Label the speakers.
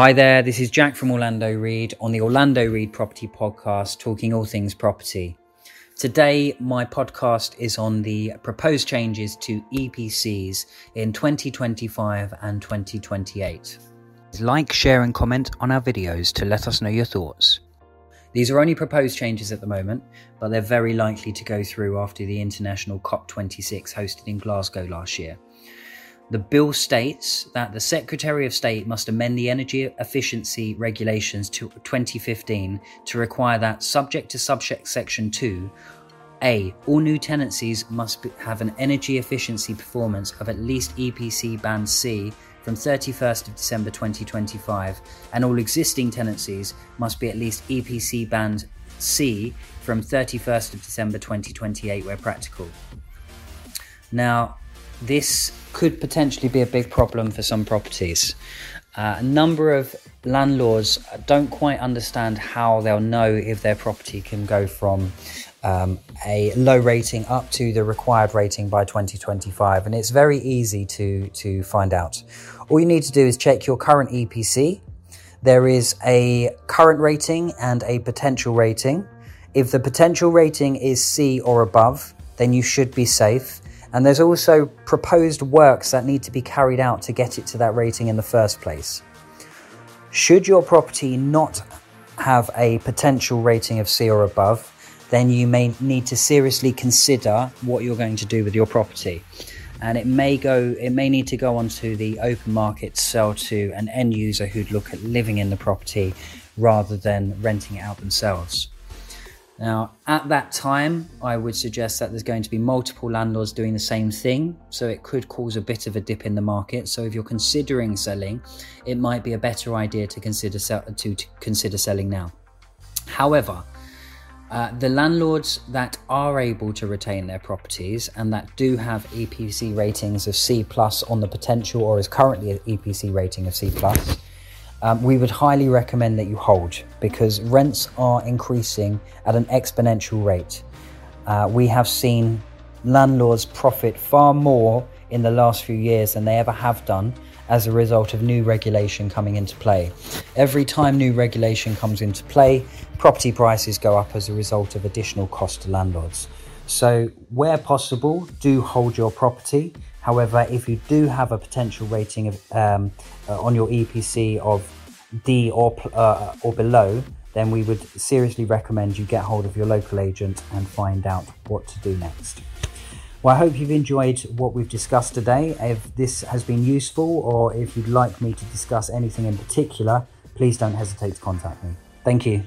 Speaker 1: Hi there, this is Jack from Orlando Reid on the Orlando Reid Property Podcast, talking all things property. Today, my podcast is on the proposed changes to EPCs in 2025 and 2028. Like, share, and comment on our videos to let us know your thoughts. These are only proposed changes at the moment, but they're very likely to go through after the international COP26 hosted in Glasgow last year. The bill states that the Secretary of State must amend the energy efficiency regulations to 2015 to require that, subject to subject section 2, a. All new tenancies must have an energy efficiency performance of at least EPC Band C from 31st of December 2025, and all existing tenancies must be at least EPC Band C from 31st of December 2028 where practical. Now, this could potentially be a big problem for some properties. Uh, a number of landlords don't quite understand how they'll know if their property can go from um, a low rating up to the required rating by 2025, and it's very easy to to find out. All you need to do is check your current EPC. There is a current rating and a potential rating. If the potential rating is C or above, then you should be safe. And there's also proposed works that need to be carried out to get it to that rating in the first place. Should your property not have a potential rating of C or above, then you may need to seriously consider what you're going to do with your property. And it may go, it may need to go onto the open market, sell to an end user who'd look at living in the property rather than renting it out themselves. Now, at that time, I would suggest that there's going to be multiple landlords doing the same thing, so it could cause a bit of a dip in the market. So, if you're considering selling, it might be a better idea to consider sell- to, to consider selling now. However, uh, the landlords that are able to retain their properties and that do have EPC ratings of C plus on the potential or is currently an EPC rating of C plus, um, we would highly recommend that you hold because rents are increasing at an exponential rate. Uh, we have seen landlords profit far more in the last few years than they ever have done as a result of new regulation coming into play. Every time new regulation comes into play, property prices go up as a result of additional cost to landlords. So, where possible, do hold your property. However, if you do have a potential rating of um, uh, on your EPC of D or uh, or below, then we would seriously recommend you get hold of your local agent and find out what to do next. Well, I hope you've enjoyed what we've discussed today. If this has been useful or if you'd like me to discuss anything in particular, please don't hesitate to contact me. Thank you.